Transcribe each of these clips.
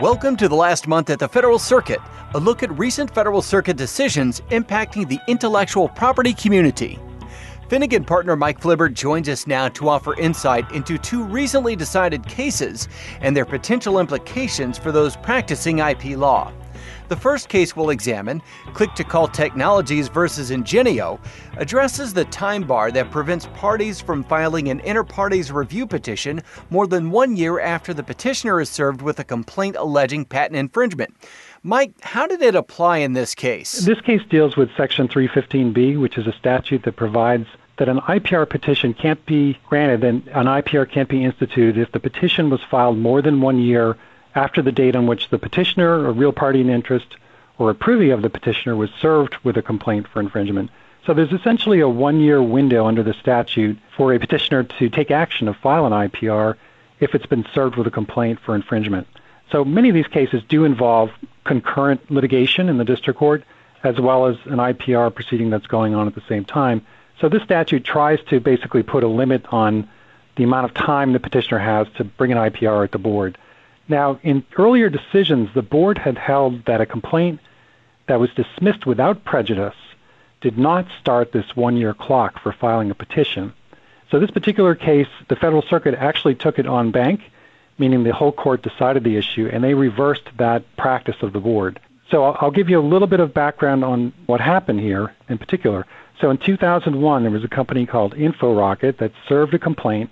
Welcome to the last month at the Federal Circuit, a look at recent Federal Circuit decisions impacting the intellectual property community. Finnegan partner Mike Flibbert joins us now to offer insight into two recently decided cases and their potential implications for those practicing IP law. The first case we'll examine, Click to Call Technologies versus Ingenio, addresses the time bar that prevents parties from filing an inter partes review petition more than one year after the petitioner is served with a complaint alleging patent infringement. Mike, how did it apply in this case? This case deals with Section 315B, which is a statute that provides that an IPR petition can't be granted and an IPR can't be instituted if the petition was filed more than one year after the date on which the petitioner, a real party in interest, or a privy of the petitioner was served with a complaint for infringement. So there's essentially a one year window under the statute for a petitioner to take action to file an IPR if it's been served with a complaint for infringement. So many of these cases do involve concurrent litigation in the district court as well as an IPR proceeding that's going on at the same time. So this statute tries to basically put a limit on the amount of time the petitioner has to bring an IPR at the board. Now, in earlier decisions, the board had held that a complaint that was dismissed without prejudice did not start this one year clock for filing a petition. So, this particular case, the Federal Circuit actually took it en banc, meaning the whole court decided the issue, and they reversed that practice of the board. So, I'll give you a little bit of background on what happened here in particular. So, in 2001, there was a company called InfoRocket that served a complaint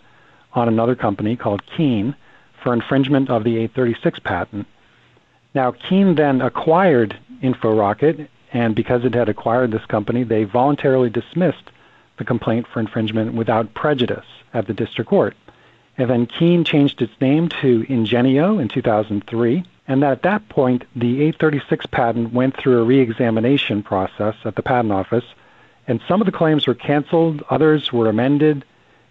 on another company called Keen for infringement of the 836 patent. Now, Keen then acquired InfoRocket, and because it had acquired this company, they voluntarily dismissed the complaint for infringement without prejudice at the district court. And then Keen changed its name to Ingenio in 2003, and at that point, the 836 patent went through a reexamination process at the patent office, and some of the claims were canceled, others were amended,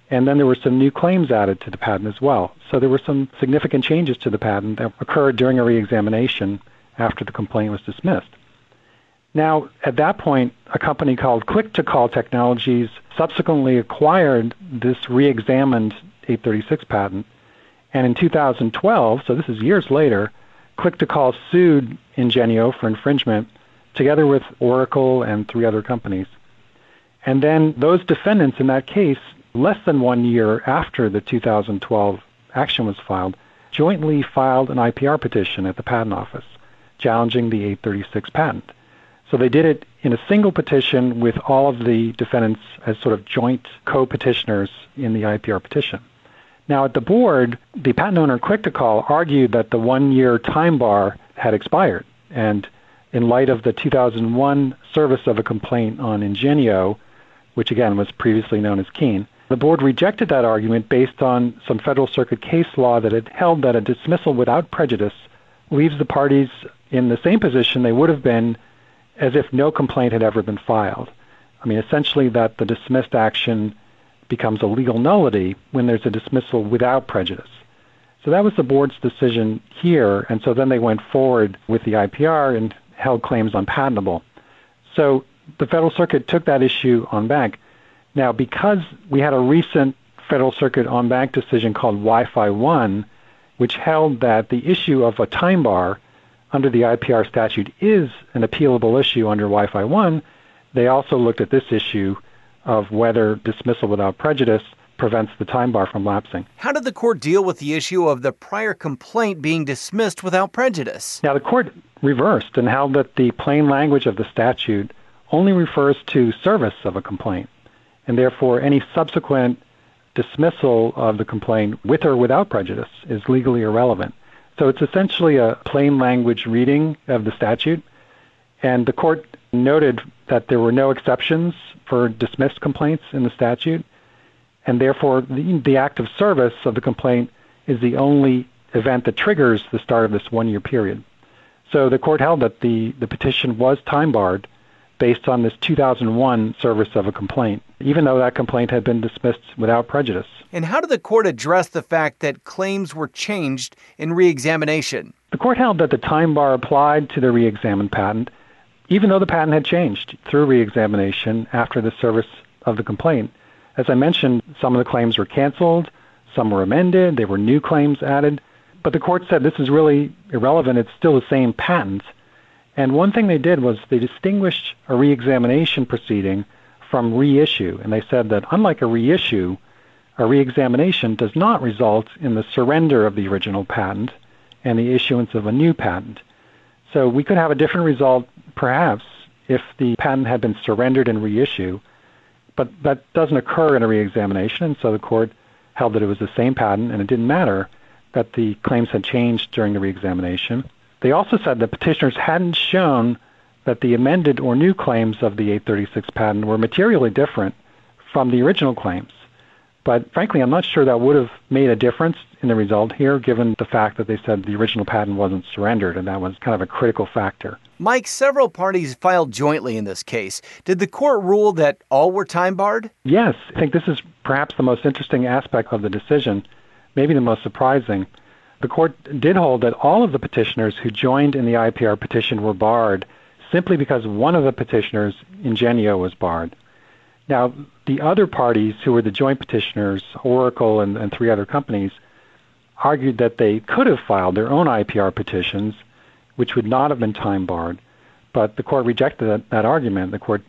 and then there were some new claims added to the patent as well. So there were some significant changes to the patent that occurred during a reexamination after the complaint was dismissed. Now, at that point, a company called Click to Call Technologies subsequently acquired this reexamined 836 patent. And in 2012, so this is years later, Click to Call sued Ingenio for infringement together with Oracle and three other companies. And then those defendants in that case less than one year after the 2012 action was filed, jointly filed an IPR petition at the Patent Office challenging the 836 patent. So they did it in a single petition with all of the defendants as sort of joint co petitioners in the IPR petition. Now, at the board, the patent owner Click to Call argued that the one year time bar had expired. And in light of the 2001 service of a complaint on Ingenio, which again was previously known as Keen, the board rejected that argument based on some Federal Circuit case law that had held that a dismissal without prejudice leaves the parties in the same position they would have been as if no complaint had ever been filed. I mean, essentially, that the dismissed action becomes a legal nullity when there's a dismissal without prejudice. So that was the board's decision here, and so then they went forward with the IPR and held claims unpatentable. So the Federal Circuit took that issue en banc. Now, because we had a recent Federal Circuit en banc decision called Wi-Fi 1, which held that the issue of a time bar under the IPR statute is an appealable issue under Wi-Fi 1, they also looked at this issue of whether dismissal without prejudice prevents the time bar from lapsing. How did the court deal with the issue of the prior complaint being dismissed without prejudice? Now, the court reversed and held that the plain language of the statute only refers to service of a complaint and therefore any subsequent dismissal of the complaint with or without prejudice is legally irrelevant. So it's essentially a plain language reading of the statute, and the court noted that there were no exceptions for dismissed complaints in the statute, and therefore the, the act of service of the complaint is the only event that triggers the start of this one year period. So the court held that the, the petition was time barred based on this 2001 service of a complaint, even though that complaint had been dismissed without prejudice. And how did the court address the fact that claims were changed in reexamination? The court held that the time bar applied to the reexamined patent, even though the patent had changed through reexamination after the service of the complaint. As I mentioned, some of the claims were canceled, some were amended, there were new claims added, But the court said this is really irrelevant. It's still the same patent. And one thing they did was they distinguished a reexamination proceeding from reissue. And they said that unlike a reissue, a reexamination does not result in the surrender of the original patent and the issuance of a new patent. So we could have a different result, perhaps, if the patent had been surrendered in reissue, but that doesn't occur in a reexamination, and so the court held that it was the same patent and it didn't matter that the claims had changed during the reexamination. They also said that petitioners hadn't shown that the amended or new claims of the 836 patent were materially different from the original claims. But frankly, I'm not sure that would have made a difference in the result here, given the fact that they said the original patent wasn't surrendered, and that was kind of a critical factor. Mike, several parties filed jointly in this case. Did the court rule that all were time barred? Yes. I think this is perhaps the most interesting aspect of the decision, maybe the most surprising. The court did hold that all of the petitioners who joined in the IPR petition were barred simply because one of the petitioners, Ingenio, was barred. Now, the other parties who were the joint petitioners, Oracle and, and three other companies, argued that they could have filed their own IPR petitions, which would not have been time barred. But the court rejected that, that argument. The court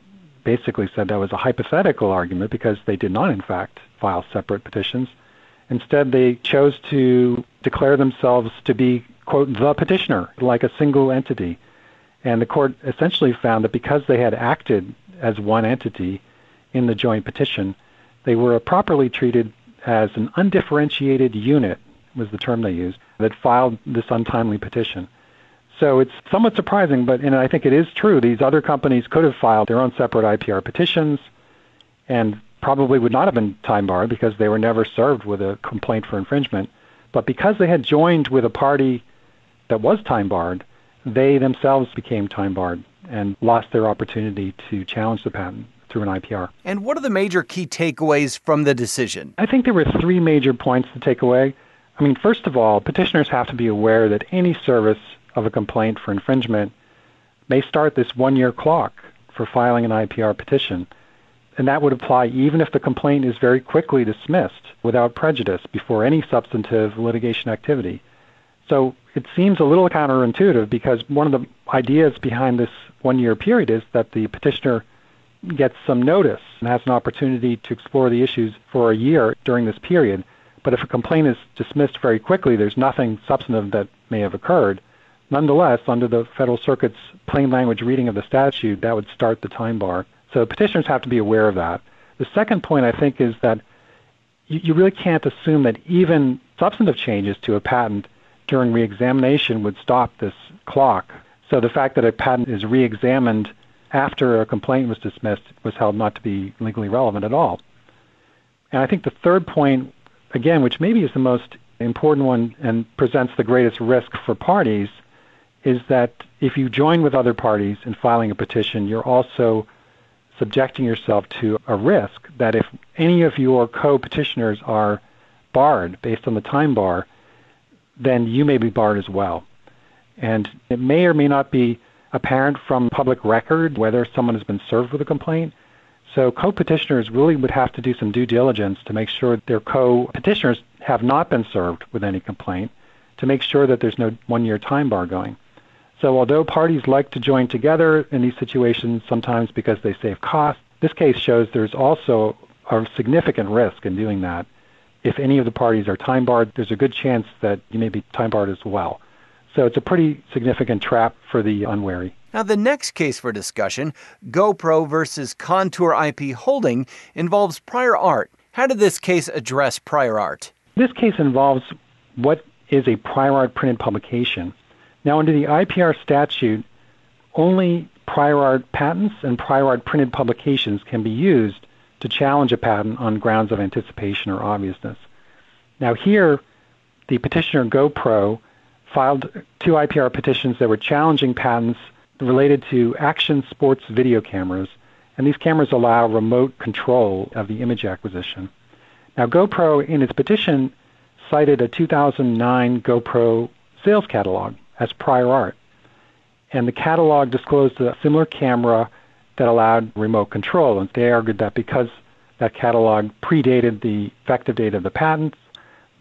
basically said that was a hypothetical argument because they did not, in fact, file separate petitions. Instead, they chose to declare themselves to be, quote, the petitioner, like a single entity. And the court essentially found that because they had acted as one entity, in the joint petition, they were properly treated as an undifferentiated unit, was the term they used, that filed this untimely petition. So it's somewhat surprising, but and I think it is true. These other companies could have filed their own separate IPR petitions and probably would not have been time barred because they were never served with a complaint for infringement. But because they had joined with a party that was time barred, they themselves became time barred and lost their opportunity to challenge the patent through an IPR. And what are the major key takeaways from the decision? I think there were three major points to take away. I mean, first of all, petitioners have to be aware that any service of a complaint for infringement may start this one year clock for filing an IPR petition. And that would apply even if the complaint is very quickly dismissed without prejudice before any substantive litigation activity. So it seems a little counterintuitive because one of the ideas behind this one year period is that the petitioner gets some notice and has an opportunity to explore the issues for a year during this period. But if a complaint is dismissed very quickly, there's nothing substantive that may have occurred. Nonetheless, under the Federal Circuit's plain language reading of the statute, that would start the time bar. So petitioners have to be aware of that. The second point, I think, is that you, you really can't assume that even substantive changes to a patent during reexamination would stop this clock. So the fact that a patent is reexamined after a complaint was dismissed was held not to be legally relevant at all. And I think the third point, again, which maybe is the most important one and presents the greatest risk for parties, is that if you join with other parties in filing a petition, you're also subjecting yourself to a risk that if any of your co petitioners are barred based on the time bar, then you may be barred as well. And it may or may not be apparent from public record whether someone has been served with a complaint. So co-petitioners really would have to do some due diligence to make sure their co-petitioners have not been served with any complaint to make sure that there's no one-year time bar going. So although parties like to join together in these situations sometimes because they save costs, this case shows there's also a significant risk in doing that. If any of the parties are time barred, there's a good chance that you may be time barred as well. So it's a pretty significant trap for the unwary. Now, the next case for discussion, GoPro versus Contour IP Holding, involves prior art. How did this case address prior art? This case involves what is a prior art printed publication. Now, under the IPR statute, only prior art patents and prior art printed publications can be used to challenge a patent on grounds of anticipation or obviousness. Now, here, the petitioner GoPro filed two IPR petitions that were challenging patents related to action sports video cameras, and these cameras allow remote control of the image acquisition. Now, GoPro, in its petition, cited a 2009 GoPro sales catalog as prior art, and the catalog disclosed a similar camera that allowed remote control, and they argued that because that catalog predated the effective date of the patents,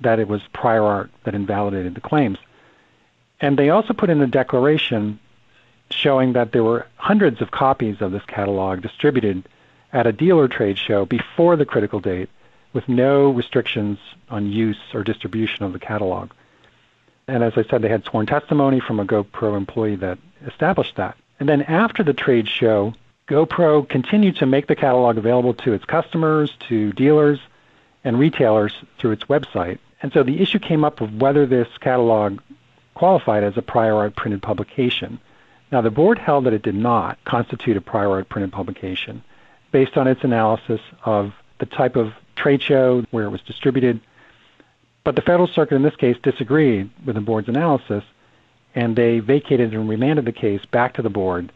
that it was prior art that invalidated the claims. And they also put in a declaration showing that there were hundreds of copies of this catalog distributed at a dealer trade show before the critical date with no restrictions on use or distribution of the catalog. And as I said, they had sworn testimony from a GoPro employee that established that. And then after the trade show, GoPro continued to make the catalog available to its customers, to dealers, and retailers through its website. And so the issue came up of whether this catalog qualified as a prior art printed publication. Now, the board held that it did not constitute a prior art printed publication based on its analysis of the type of trade show where it was distributed. But the Federal Circuit in this case disagreed with the board's analysis, and they vacated and remanded the case back to the board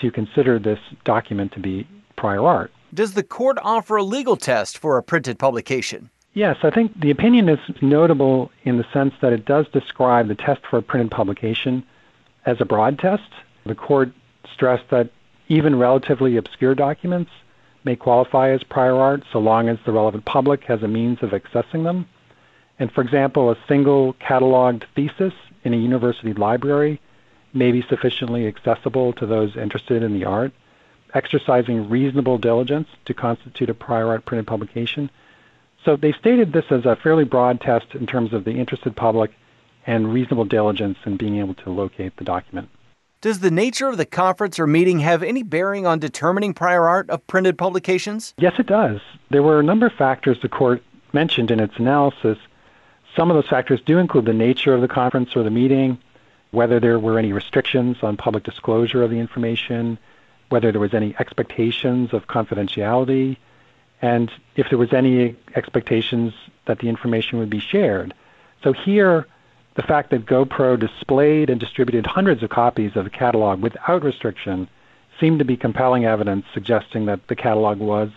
to consider this document to be prior art. Does the court offer a legal test for a printed publication? Yes, I think the opinion is notable in the sense that it does describe the test for a printed publication as a broad test. The court stressed that even relatively obscure documents may qualify as prior art so long as the relevant public has a means of accessing them. And for example, a single cataloged thesis in a university library may be sufficiently accessible to those interested in the art. Exercising reasonable diligence to constitute a prior art printed publication. So they stated this as a fairly broad test in terms of the interested public and reasonable diligence in being able to locate the document. Does the nature of the conference or meeting have any bearing on determining prior art of printed publications? Yes, it does. There were a number of factors the court mentioned in its analysis. Some of those factors do include the nature of the conference or the meeting, whether there were any restrictions on public disclosure of the information, whether there was any expectations of confidentiality, and if there was any expectations that the information would be shared. So here, the fact that GoPro displayed and distributed hundreds of copies of the catalog without restriction seemed to be compelling evidence suggesting that the catalog was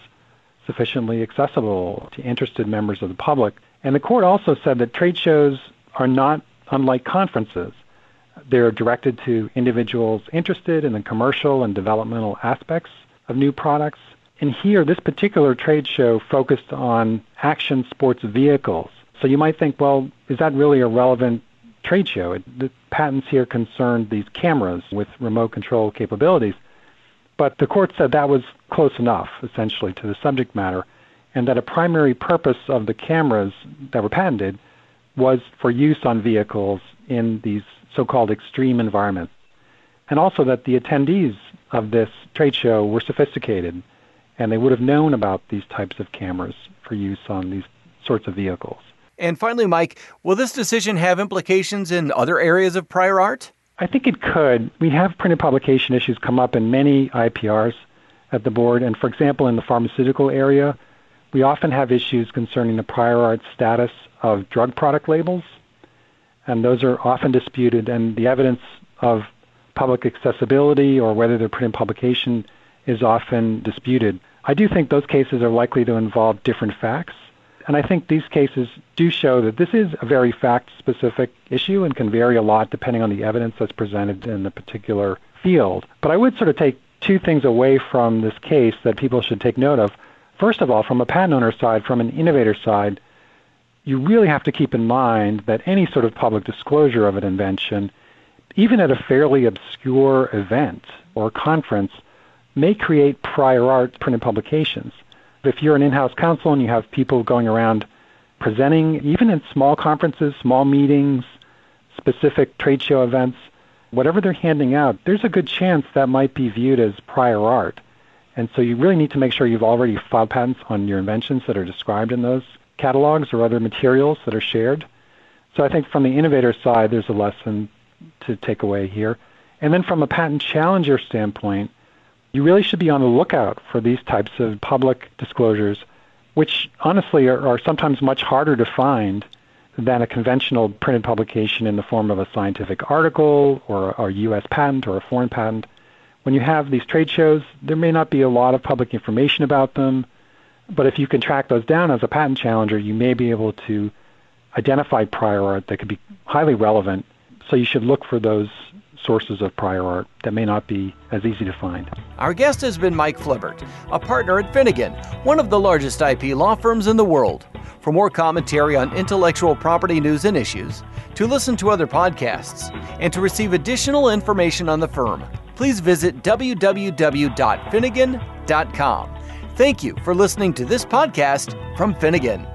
sufficiently accessible to interested members of the public. And the court also said that trade shows are not unlike conferences. They're directed to individuals interested in the commercial and developmental aspects of new products. And here, this particular trade show focused on action sports vehicles. So you might think, well, is that really a relevant trade show? The patents here concerned these cameras with remote control capabilities. But the court said that was close enough, essentially, to the subject matter, and that a primary purpose of the cameras that were patented was for use on vehicles in these so-called extreme environments. And also that the attendees of this trade show were sophisticated and they would have known about these types of cameras for use on these sorts of vehicles. And finally, Mike, will this decision have implications in other areas of prior art? I think it could. We have printed publication issues come up in many IPRs at the board. And for example, in the pharmaceutical area, we often have issues concerning the prior art status of drug product labels and those are often disputed, and the evidence of public accessibility or whether they're printed publication is often disputed. I do think those cases are likely to involve different facts, and I think these cases do show that this is a very fact specific issue and can vary a lot depending on the evidence that's presented in the particular field. But I would sort of take two things away from this case that people should take note of. First of all, from a patent owner side, from an innovator side, you really have to keep in mind that any sort of public disclosure of an invention, even at a fairly obscure event or conference, may create prior art printed publications. If you're an in-house counsel and you have people going around presenting, even in small conferences, small meetings, specific trade show events, whatever they're handing out, there's a good chance that might be viewed as prior art. And so you really need to make sure you've already filed patents on your inventions that are described in those catalogs or other materials that are shared. So I think from the innovator side, there's a lesson to take away here. And then from a patent challenger standpoint, you really should be on the lookout for these types of public disclosures, which honestly are, are sometimes much harder to find than a conventional printed publication in the form of a scientific article or a U.S. patent or a foreign patent. When you have these trade shows, there may not be a lot of public information about them. But if you can track those down as a patent challenger, you may be able to identify prior art that could be highly relevant. So you should look for those sources of prior art that may not be as easy to find. Our guest has been Mike Flibbert, a partner at Finnegan, one of the largest IP law firms in the world. For more commentary on intellectual property news and issues, to listen to other podcasts, and to receive additional information on the firm, please visit www.finnegan.com. Thank you for listening to this podcast from Finnegan.